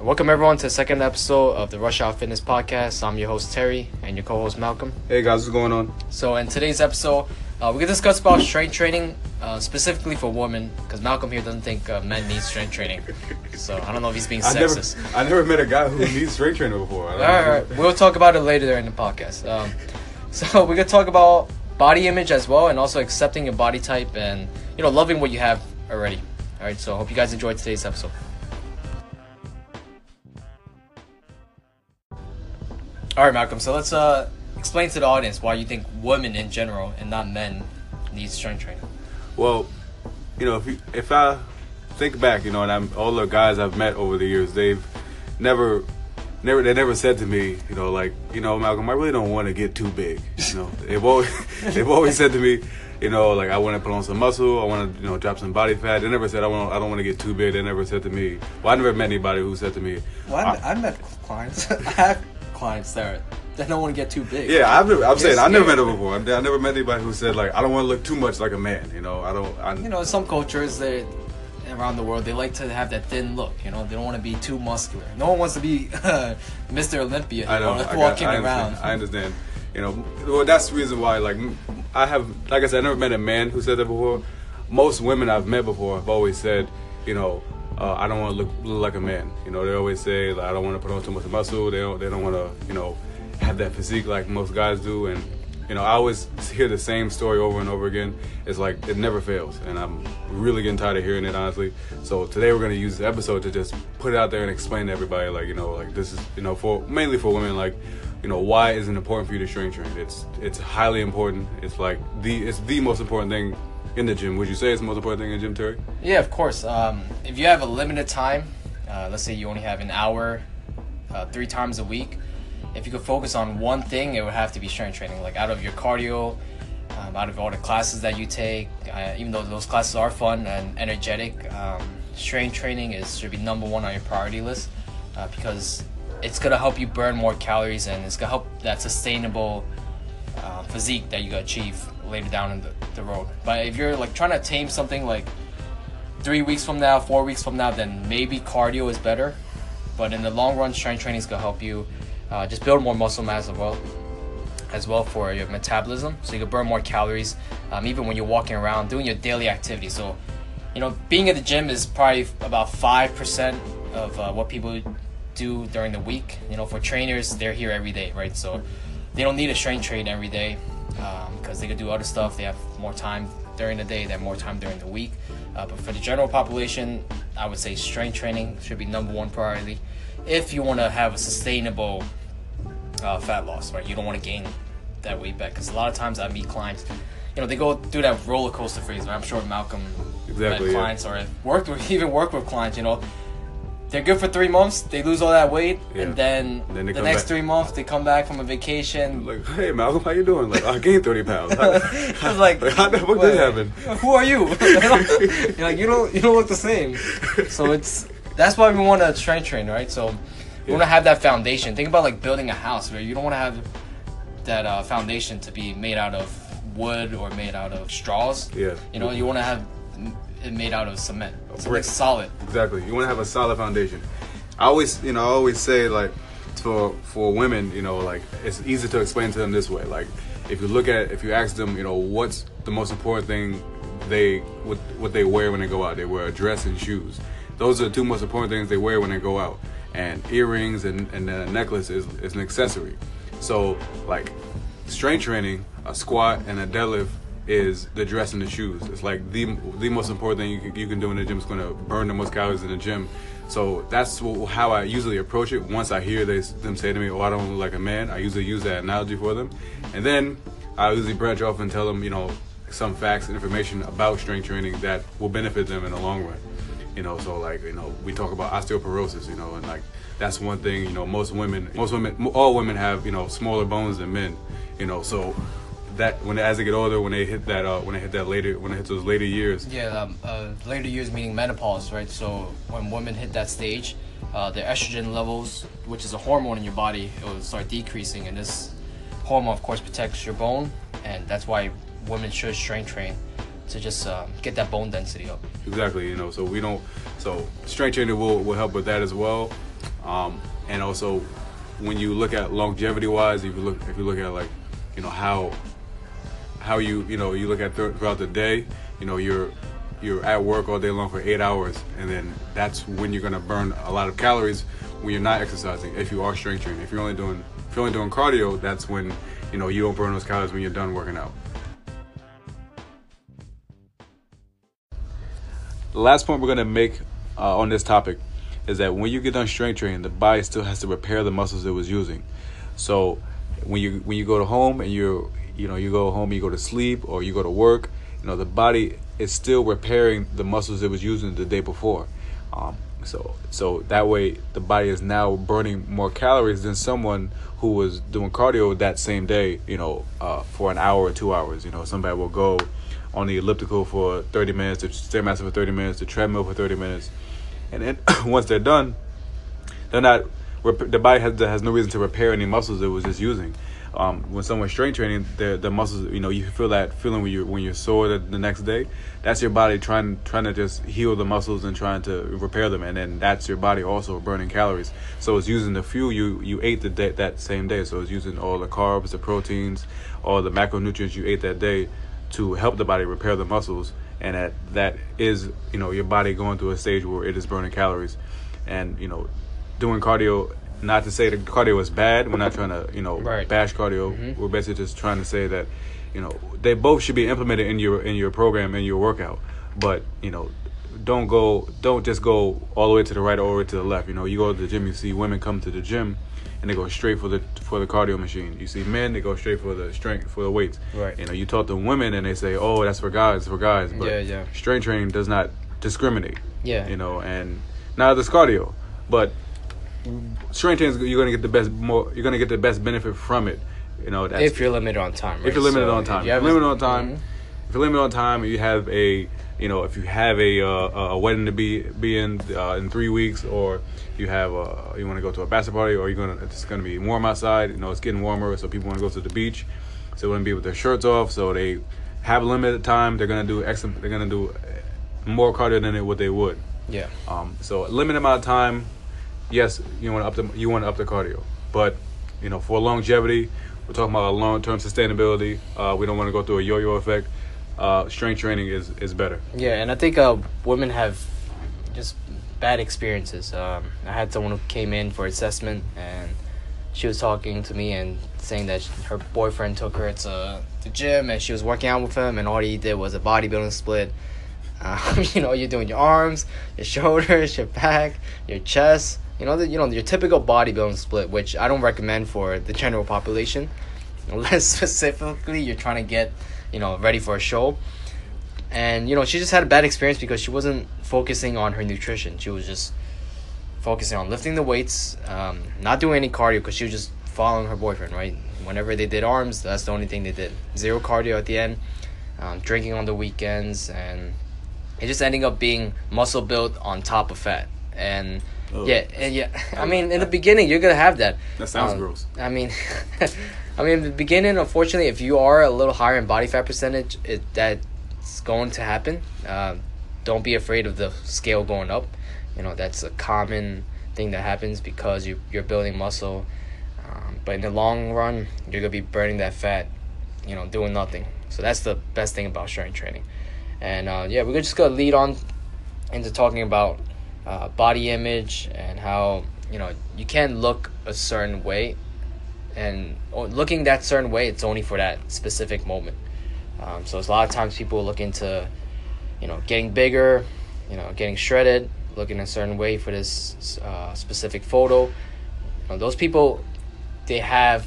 Welcome everyone to the second episode of the Rush Hour Fitness Podcast. I'm your host Terry and your co-host Malcolm. Hey guys, what's going on? So in today's episode, uh, we're gonna discuss about strength training, uh, specifically for women, because Malcolm here doesn't think uh, men need strength training. So I don't know if he's being I never, sexist. I never met a guy who needs strength training before. All right, we'll talk about it later during the podcast. Um, so we're gonna talk about body image as well, and also accepting your body type and you know loving what you have already. All right, so I hope you guys enjoyed today's episode. All right, Malcolm. So let's uh, explain to the audience why you think women in general and not men need strength training. Well, you know, if you, if I think back, you know, and I'm all the guys I've met over the years, they've never, never, they never said to me, you know, like, you know, Malcolm, I really don't want to get too big. You know, they've always, they've always said to me, you know, like I want to put on some muscle, I want to, you know, drop some body fat. They never said I want, I don't want to get too big. They never said to me. Well, I never met anybody who said to me, Well, I- I, I met clients. I have clients that that don't want to get too big. Yeah, I've never, I'm saying Yes, I never met her before. I, I never met anybody who said like I don't want to look too much like a man. You know, I don't. I, you know, some cultures they around the world they like to have that thin look. You know, they don't want to be too muscular. No one wants to be Mr. Olympia. I know. know, I, got- walking I around. I understand. You know, well, that's the reason why. Like, I have, like I said, I never met a man who said that before. Most women I've met before have always said, you know, uh, I don't want to look, look like a man. You know, they always say like, I don't want to put on too much muscle. They don't. They don't want to, you know, have that physique like most guys do. And you know, I always hear the same story over and over again. It's like it never fails, and I'm really getting tired of hearing it, honestly. So today we're gonna use the episode to just put it out there and explain to everybody, like you know, like this is, you know, for mainly for women, like you know, why is it important for you to strength train? It's it's highly important. It's like the it's the most important thing in the gym. Would you say it's the most important thing in the gym, Terry? Yeah, of course. Um, if you have a limited time, uh, let's say you only have an hour, uh, three times a week, if you could focus on one thing, it would have to be strength training. Like out of your cardio, um, out of all the classes that you take, uh, even though those classes are fun and energetic, um, strength training is should be number one on your priority list uh, because it's gonna help you burn more calories and it's gonna help that sustainable uh, physique that you achieve later down in the, the road. But if you're like trying to tame something like three weeks from now, four weeks from now, then maybe cardio is better. But in the long run, strength training is gonna help you uh, just build more muscle mass as well, as well for your metabolism, so you can burn more calories, um, even when you're walking around doing your daily activity. So, you know, being at the gym is probably about five percent of uh, what people do during the week. You know, for trainers, they're here every day, right? So they don't need a strength train every day because they could do other stuff. They have more time during the day. They have more time during the week. Uh, but for the general population, I would say strength training should be number one priority if you want to have a sustainable uh, fat loss, right? You don't want to gain that weight back because a lot of times I meet clients, you know, they go through that roller coaster phase. Right? I'm sure Malcolm Exactly, yeah. clients or worked with even worked with clients. You know, they're good for three months, they lose all that weight, Yeah. and then, Then the next back. three months they come back from a vacation. Like, hey Malcolm, how you doing? Like, I gained thirty pounds. I was like, how the fuck did happen? Who are you? You're like, you don't, you don't look the same. So it's that's why we want to strength train, right? So we want to have that foundation. Think about like building a house, where you don't want to have that uh, foundation to be made out of wood or made out of straws. Yeah. You know, you want to have it made out of cement. Something brick. solid. Exactly. You want to have a solid foundation. I always, you know, I always say like for for women, you know, like it's easy to explain to them this way. Like if you look at, if you ask them, you know, what's the most important thing they what what they wear when they go out? They wear a dress and shoes. Those are the two most important things they wear when they go out. And earrings and and a necklace is is an accessory. So like strength training, a squat and a deadlift is the dress and the shoes. It's like the the most important thing you can, you can do in the gym. It's going to burn the most calories in the gym. So that's how I usually approach it. Once I hear they, them say to me, "Oh, I don't look like a man," I usually use that analogy for them, and then I usually branch off and tell them, you know, some facts and information about strength training that will benefit them in the long run. You know, so like you know, we talk about osteoporosis, you know, and like that's one thing. You know, most women, most women, all women have you know smaller bones than men. You know, so that when as they get older, when they hit that, uh, when they hit that later, when they hit those later years, Yeah, um, uh, later years meaning menopause, right? So when women hit that stage, uh, their estrogen levels, which is a hormone in your body, it will start decreasing, and this hormone, of course, protects your bone, and that's why women should strength train to just um, get that bone density up. Exactly, you know, so we don't, so strength training will, will help with that as well. Um, and also, when you look at longevity wise, if you look if you look at like, you know how how you you know you look at th- throughout the day, you know you're you're at work all day long for eight hours, and then that's when you're gonna burn a lot of calories when you're not exercising. If you are strength training, if you're only doing if you're only doing cardio, that's when you know you don't burn those calories when you're done working out. The last point we're gonna make uh, on this topic is that when you get done strength training, the body still has to repair the muscles it was using. So when you when you go to home and you're you know you go home, you go to sleep or you go to work, you know the body is still repairing the muscles it was using the day before. Um, so so that way the body is now burning more calories than someone who was doing cardio that same day. You know, uh, for an hour or two hours. You know, somebody will go on the elliptical for 30 minutes, the stairmaster for 30 minutes, the treadmill for 30 minutes, and then once they're done, they're not. The body has has no reason to repair any muscles it was just using. Um, when someone's strength training, the the muscles, you know, you feel that feeling when you when you're sore the, the next day. That's your body trying trying to just heal the muscles and trying to repair them, and then that's your body also burning calories. So it's using the fuel you you ate the day, that same day. So it's using all the carbs, the proteins, all the macronutrients you ate that day to help the body repair the muscles and that that is you know your body going through a stage where it is burning calories and you know doing cardio not to say that cardio is bad we're not trying to you know Right. bash cardio Mm-hmm. we're basically just trying to say that you know they both should be implemented in your in your program in your workout but you know don't go don't just go all the way to the right or all the way to the left you know you go to the gym you see women come to the gym and they go straight for the for the cardio machine you see men they go straight for the strength for the weights Right. you know you talk to women and they say oh that's for guys for guys but Yeah, yeah. strength training does not discriminate Yeah. you know and neither does cardio but strength you're gonna get the best more you're gonna get the best benefit from it you know that's if you're limited on time. Right? if you're limited So on time, if you you're have- limited on time, Mhm. if you're limited on time, you have a, you know, if you have a uh, a wedding to be be in uh, in three weeks, or you have a, you want to go to a bachelor party, or you're gonna it's gonna be warm outside, you know, it's getting warmer, so people want to go to the beach, so they want to be with their shirts off, so they have limited time. They're gonna do X, they're gonna do more cardio than they, what they would. Yeah. Um, so a limited amount of time, yes, you want to up the you want to up the cardio, but you know for longevity, we're talking about long term sustainability. Uh, we don't want to go through a yo-yo effect. Uh, strength training is is better. Yeah, and I think uh, women have just bad experiences. Um, I had someone who came in for assessment, and she was talking to me and saying that her boyfriend took her to the gym, and she was working out with him, and all he did was a bodybuilding split. Um, you know, you're doing your arms, your shoulders, your back, your chest. You know, the, you know your typical bodybuilding split, which I don't recommend for the general population, unless specifically you're trying to get, you know, ready for a show. And you know she just had a bad experience because she wasn't focusing on her nutrition. She was just focusing on lifting the weights um, not doing any cardio because she was just following her boyfriend right? Whenever they did arms that's the only thing they did. Zero cardio at the end um, drinking on the weekends and it just ending up being muscle built on top of fat. And Oh. yeah and yeah i mean in the beginning you're gonna have that That sounds Um, gross. I mean, I mean, in the beginning, unfortunately, if you are a little higher in body fat percentage, it that's going to happen. Um, don't be afraid of the scale going up. You know, that's a common thing that happens because you you're building muscle. Um, but in the long run, you're gonna be burning that fat. You know, doing nothing. So that's the best thing about strength training. And uh, yeah, we're just gonna lead on into talking about uh, body image and how you know you can look a certain way. And looking that certain way it's only for that specific moment. Um, so it's a lot of times people look into you know getting bigger you know getting shredded looking a certain way for this uh, specific photo. You know, those people they have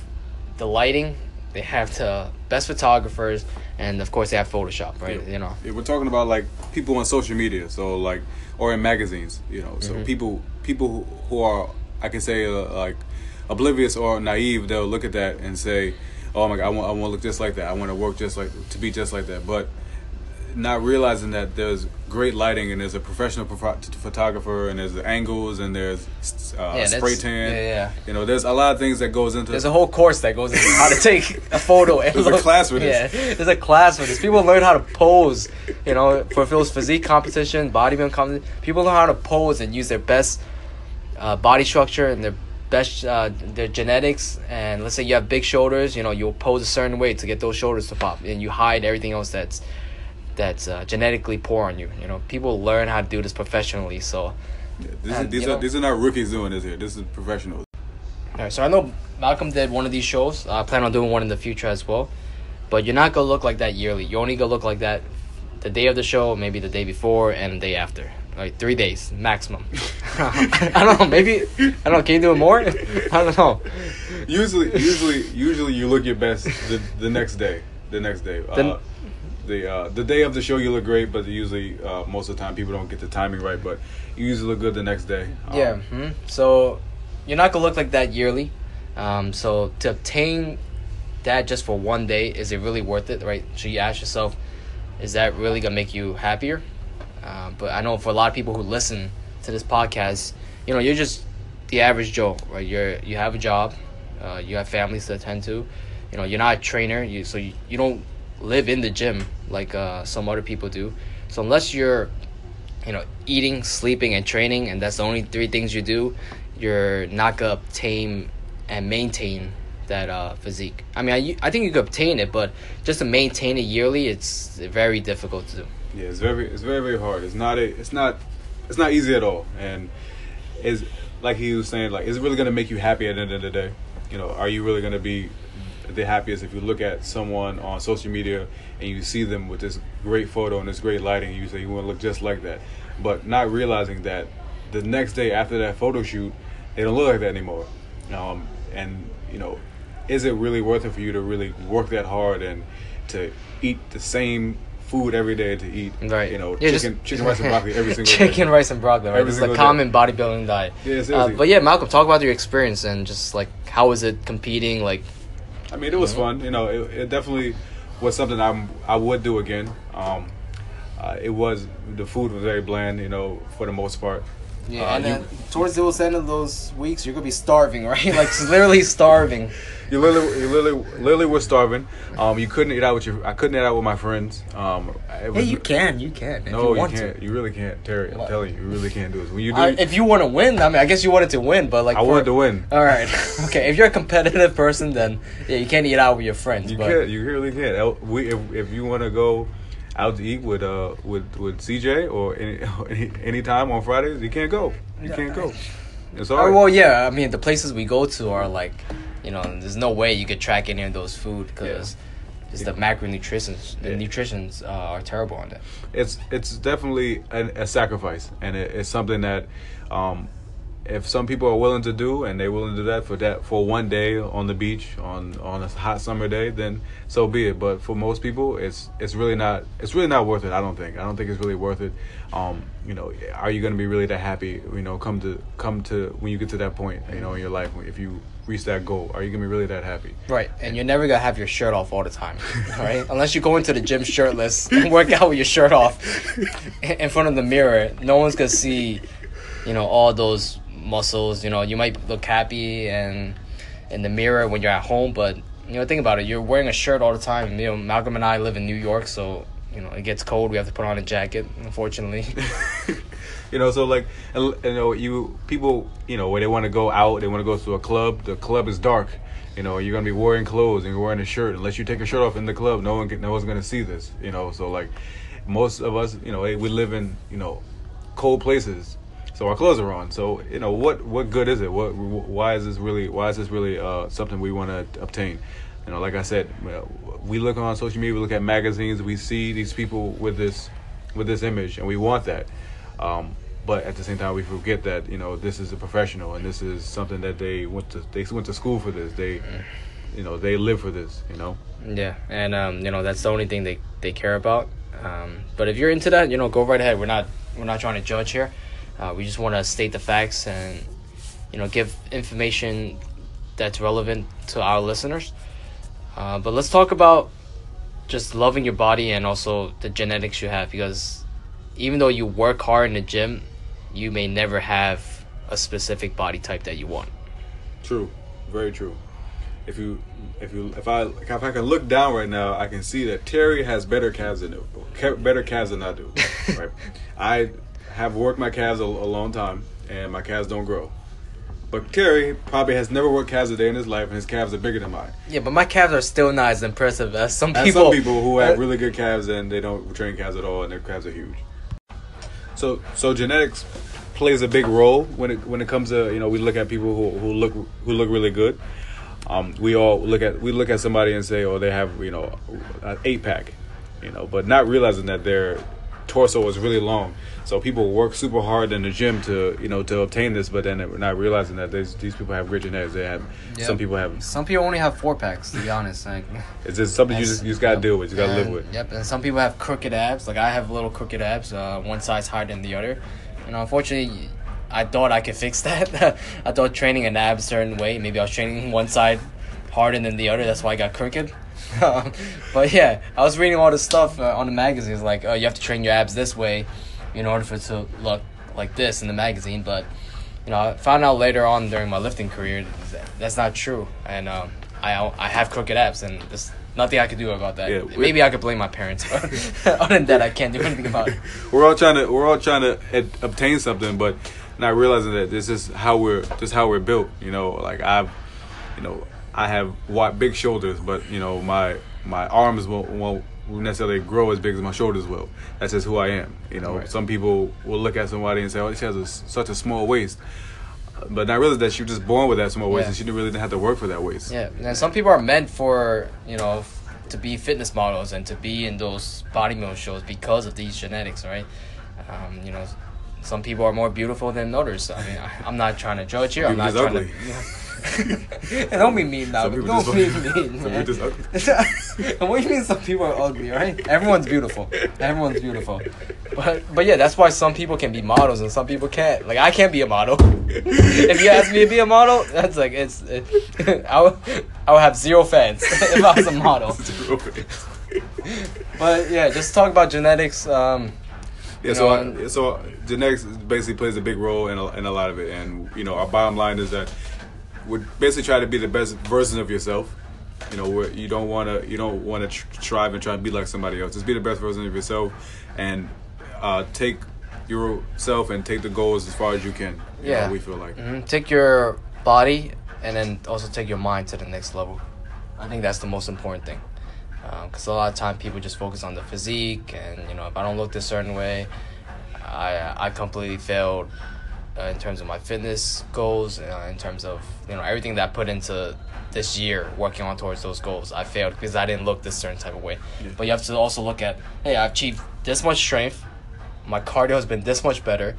the lighting they have the best photographers and of course they have photoshop right Yeah. you know Yeah, we're talking about like people on social media, so like or in magazines, you know. So Mm-hmm. people people who- are I can say uh, like oblivious or naive, they'll look at that and say, "Oh my god, I want I want to look just like that. I want to work just like to be just like that." But not realizing that there's great lighting and there's a professional pho- photographer and there's the angles and there's uh, Yeah, spray tan. yeah, yeah. You know, there's a lot of things that goes into. There's a whole course that goes into how to take a photo. And There's a class for this. Yeah, there's a class for this. People learn how to pose. You know, for was physique competition, bodybuilding competition, people learn how to pose and use their best uh, body structure and their best uh, their genetics and let's say you have big shoulders you know you'll pose a certain way to get those shoulders to pop and you hide everything else that's that's uh, genetically poor on you you know people learn how to do this professionally so Yeah, this And, is, these are know- these are not rookies doing this here. This is professionals. all right so i know malcolm did one of these shows i plan on doing one in the future as well but you're not gonna look like that yearly you're only gonna look like that the day of the show maybe the day before and the day after like three days maximum i don't know maybe i don't know can you do it more i don't know Usually, usually, usually you look your best the, the next day. The next day. Then- uh, the uh, the day of the show you look great, but usually uh, most of the time people don't get the timing right. But you usually look good the next day. Um, Yeah. hmm So you're not gonna look like that yearly. Um, so to obtain that just for one day, is it really worth it? Right? So you ask yourself, is that really gonna make you happier? Uh, but I know for a lot of people who listen to this podcast, you know, you're just the average Joe, right? You're you have a job, uh, you have families to attend to. You know, you're not a trainer, you so you, you don't live in the gym like uh, some other people do. So unless you're you know, eating, sleeping, and training, and that's the only three things you do, you're not gonna obtain and maintain that uh, physique. I mean, I, I think you could obtain it, but just to maintain it yearly, it's very difficult to do. Yeah, it's very it's very very hard. It's not a it's not it's not easy at all. And is like he was saying, like is it really gonna make you happy at the end of the day? You know, are you really gonna be the happiest if you look at someone on social media and you see them with this great photo and this great lighting, you say you want to look just like that, but not realizing that the next day after that photo shoot, they don't look like that anymore. Um, and you know, is it really worth it for you to really work that hard and to eat the same food every day to eat, Right. You know, Yeah, just- chicken, chicken rice and broccoli every single Chicken, day. Chicken, rice, and broccoli, right? Every is the single day. common bodybuilding diet. Yeah, Uh, but yeah, Malcolm, talk about your experience and just like how was it competing? Like, I mean, it was fun. You know, it, it definitely was something I'm I would do again. Um, uh, it was the food was very bland. You know, for the most part. Yeah, Uh, and you- then towards the end of those weeks, you're gonna be starving, right? like literally starving. You literally, you literally, literally were starving. Um, you couldn't eat out with your. I couldn't eat out with my friends. Um, it was, can, you can. No, you, can't. You really can't, Terry. I'm What? telling you, you really can't do this. When you do, I, if you want to win, I mean, I guess you wanted to win, but like I for- wanted to win. All right, okay. If you're a competitive person, then yeah, you can't eat out with your friends. You but can't. You really can't. We, if, if you want to go out to eat with uh with with CJ or any any anytime on Fridays, you can't go. You Yeah. can't go. It's all right. well, yeah. I mean, the places we go to are like, you know, there's no way you could track any of those food because just the macronutrients, the Yeah. nutritions uh, are terrible on that. it's it's definitely a, a sacrifice, and it, it's something that um, if some people are willing to do, and they're willing to do that for that for one day on the beach on on a hot summer day, then so be it. But for most people, it's it's really not it's really not worth it. I don't think. I don't think it's really worth it. Um, you know, are you going to be really that happy? You know, come to come to when you get to that point, you know, in your life, if you reach that goal, are you going to be really that happy? Right, and you're never gonna have your shirt off all the time, right Unless you go into the gym shirtless and work out with your shirt off in in front of the mirror, no one's gonna see, you know, all those muscles. You know, you might look happy and in the mirror when you're at home, but you know, think about it. You're wearing a shirt all the time. You know, Malcolm and I live in New York, so you know it gets cold. We have to put on a jacket, unfortunately. you know so like you know you people you know where they want to go out they want to go to a club the club is dark you know you're gonna be wearing clothes and you're wearing a shirt unless you take your shirt off in the club no one can, no one's gonna see this you know so like most of us you know eh, we live in you know cold places so our clothes are on so you know what what good is it what why is this really why is this really uh something we want to obtain you know like i said we look on social media we look at magazines we see these people with this with this image and we want that um, but at the same time we forget that you know this is a professional and this is something that they went to they went to school for this they you know they live for this you know Yeah, and um, you know that's the only thing they, they care about. Um, but if you're into that, you know, go right ahead. We're not we're not trying to judge here. Uh, we just want to state the facts and you know give information that's relevant to our listeners. Uh, but let's talk about just loving your body and also the genetics you have because even though you work hard in the gym, you may never have a specific body type that you want. True, very true. If you, if you, if I, if I can look down right now, I can see that Terry has better calves than better calves than I do. right, I have worked my calves a, a long time, and my calves don't grow. But Terry probably has never worked calves a day in his life, and his calves are bigger than mine. Yeah, but my calves are still not as impressive as some people. some people who have Uh, really good calves and they don't train calves at all, and their calves are huge. So, so genetics plays a big role when it when it comes to you know we look at people who, who look who look really good. Um, we all look at we look at somebody and say, oh, they have you know an eight pack, you know, but not realizing that their torso is really long. So people work super hard in the gym to you know to obtain this, but then not realizing that these these people have rigid genetics. They have Yeah. some people have. Some people only have four packs, to be honest. Like, It's just something you just you just gotta yep. deal with. You gotta live with. Yep, and some people have crooked abs. Like I have little crooked abs, uh, one size higher than the other. You know, unfortunately, I thought I could fix that. I thought training an ab a certain way. Maybe I was training one side harder than the other. That's why I got crooked. but yeah, I was reading all this stuff uh, on the magazines, like, oh, you have to train your abs this way in order for it to look like this in the magazine. But you know, I found out later on during my lifting career that that's not true, and um, I I have crooked abs, and there's nothing I could do about that. Yeah, Maybe I could blame my parents, but other than that, I can't do anything about it. we're all trying to we're all trying to ad- obtain something, but not realizing that this is how we're this is how we're built. You know, like I've, you know, I have wide, big shoulders, but you know my my arms won't, won't necessarily grow as big as my shoulders will. That's just who I am. You know, Right. some people will look at somebody and say, "Oh, she has a, such a small waist," but not realize that she was just born with that small waist, Yeah. and she didn't really didn't have to work for that waist. Yeah, and some people are meant for you know to be fitness models and to be in those bodybuilding shows because of these genetics, right? Um, you know, some people are more beautiful than others. I mean, I, I'm not trying to judge you. I'm not trying ugly. to. don't be mean now. Don't be mean. Some man. ugly. What do you mean some people are ugly, right? Everyone's beautiful. Everyone's beautiful. But but yeah, that's why some people can be models and some people can't. Like I can't be a model. if you ask me to be a model, that's like it's. It, I would I would have zero fans if I was a model. But yeah, just talk about genetics. Um, Yeah, You so I, so genetics basically plays a big role in a, in a lot of it, and you know our bottom line is that we basically try to be the best version of yourself. You know, where you don't want to you don't want to tr- strive and try to be like somebody else. Just be the best version of yourself, and uh, take yourself and take the goals as far as you can. You Yeah. know, we feel like. mhm, Take your body and then also take your mind to the next level. I think that's the most important thing. Because a lot of time people just focus on the physique, and you know, if I don't look this certain way, I I completely failed uh, in terms of my fitness goals, uh, in terms of you know everything that I put into this year working on towards those goals. I failed because I didn't look this certain type of way. Yeah. But you have to also look at, hey, I've achieved this much strength, my cardio has been this much better,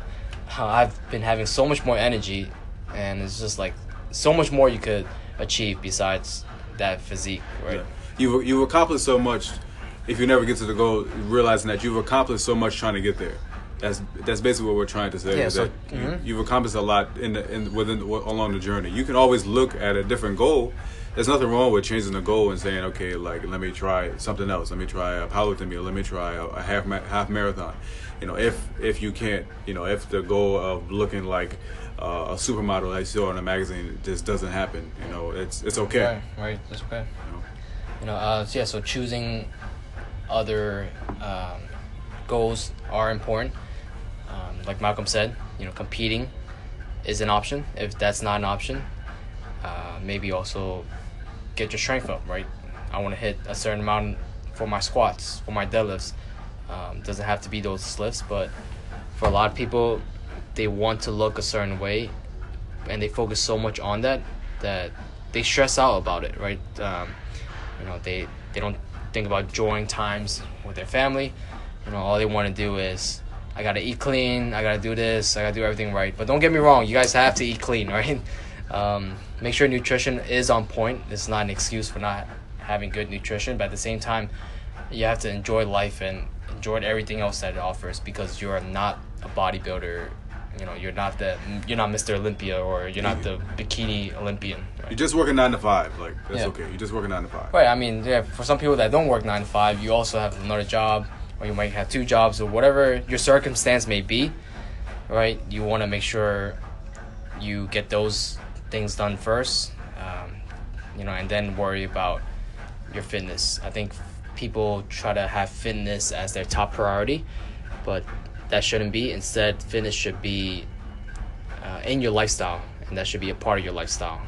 uh, I've been having so much more energy, and it's just like so much more you could achieve besides that physique, right? Yeah. You've you've accomplished so much. If you never get to the goal, realizing that you've accomplished so much trying to get there. That's that's basically what we're trying to say. Yeah, so- that you, mhm. you've accomplished a lot in the, in within along the journey. You can always look at a different goal. There's nothing wrong with changing the goal and saying, okay, like let me try something else. Let me try a powerlifting or let me try a, a half ma- half marathon. You know, if if you can't, you know, if the goal of looking like uh, a supermodel that you saw in a magazine just doesn't happen, you know, it's it's okay. Right, right, that's okay. You know? You know, uh, so yeah, so choosing other um, goals are important. Um, like Malcolm said, you know, competing is an option. If that's not an option, uh, maybe also get your strength up, right? I want to hit a certain amount for my squats, for my deadlifts. Um, doesn't have to be those lifts, but for a lot of people, they want to look a certain way, and they focus so much on that that they stress out about it, right? Um, you know, they they don't think about enjoying times with their family. You know, all they want to do is I gotta eat clean, I gotta do this, I gotta do everything right. But don't get me wrong, you guys have to eat clean, right? Um, make sure nutrition is on point. It's not an excuse for not having good nutrition, but at the same time, you have to enjoy life and enjoy everything else that it offers because you are not a bodybuilder. You know, you're not the you're not Mr. Olympia or you're not the bikini Olympian. You're Right? just working nine to five. Like that's Yeah. okay. You're just working nine to five. Right. I mean, yeah. For some people that don't work nine to five, you also have another job, or you might have two jobs, or whatever your circumstance may be. Right. You want to make sure you get those things done first, um, you know, and then worry about your fitness. I think people try to have fitness as their top priority, but that shouldn't be. Instead, fitness should be uh, in your lifestyle, and that should be a part of your lifestyle.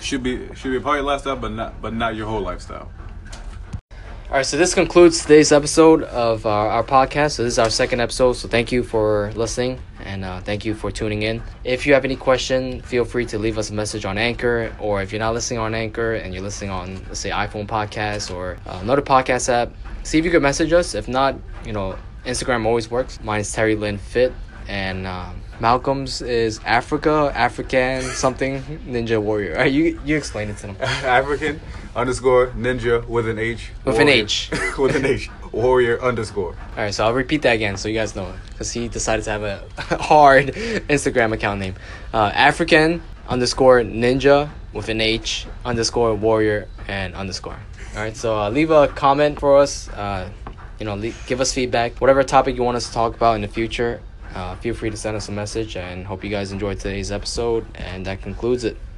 Should be should be a part of your lifestyle, but not but not your whole lifestyle. All right, so this concludes today's episode of our, our podcast. So this is our second episode. So thank you for listening and uh, thank you for tuning in. If you have any question, feel free to leave us a message on Anchor, or if you're not listening on Anchor and you're listening on, let's say, iPhone podcast or uh, another podcast app, see if you could message us. If not, you know, Instagram always works. Mine is Terry Lynn Fit, and um, Malcolm's is Africa, African something Ninja Warrior. Right, you you explain it to them. African underscore ninja with an H. With an H. with an H. Warrior underscore. All right, so I'll repeat that again so you guys know because he decided to have a hard Instagram account name. Uh, African underscore ninja with an H underscore warrior and underscore. All right, so uh, leave a comment for us. Uh, you know, le- give us feedback. Whatever topic you want us to talk about in the future, uh, feel free to send us a message. And hope you guys enjoyed today's episode. And that concludes it.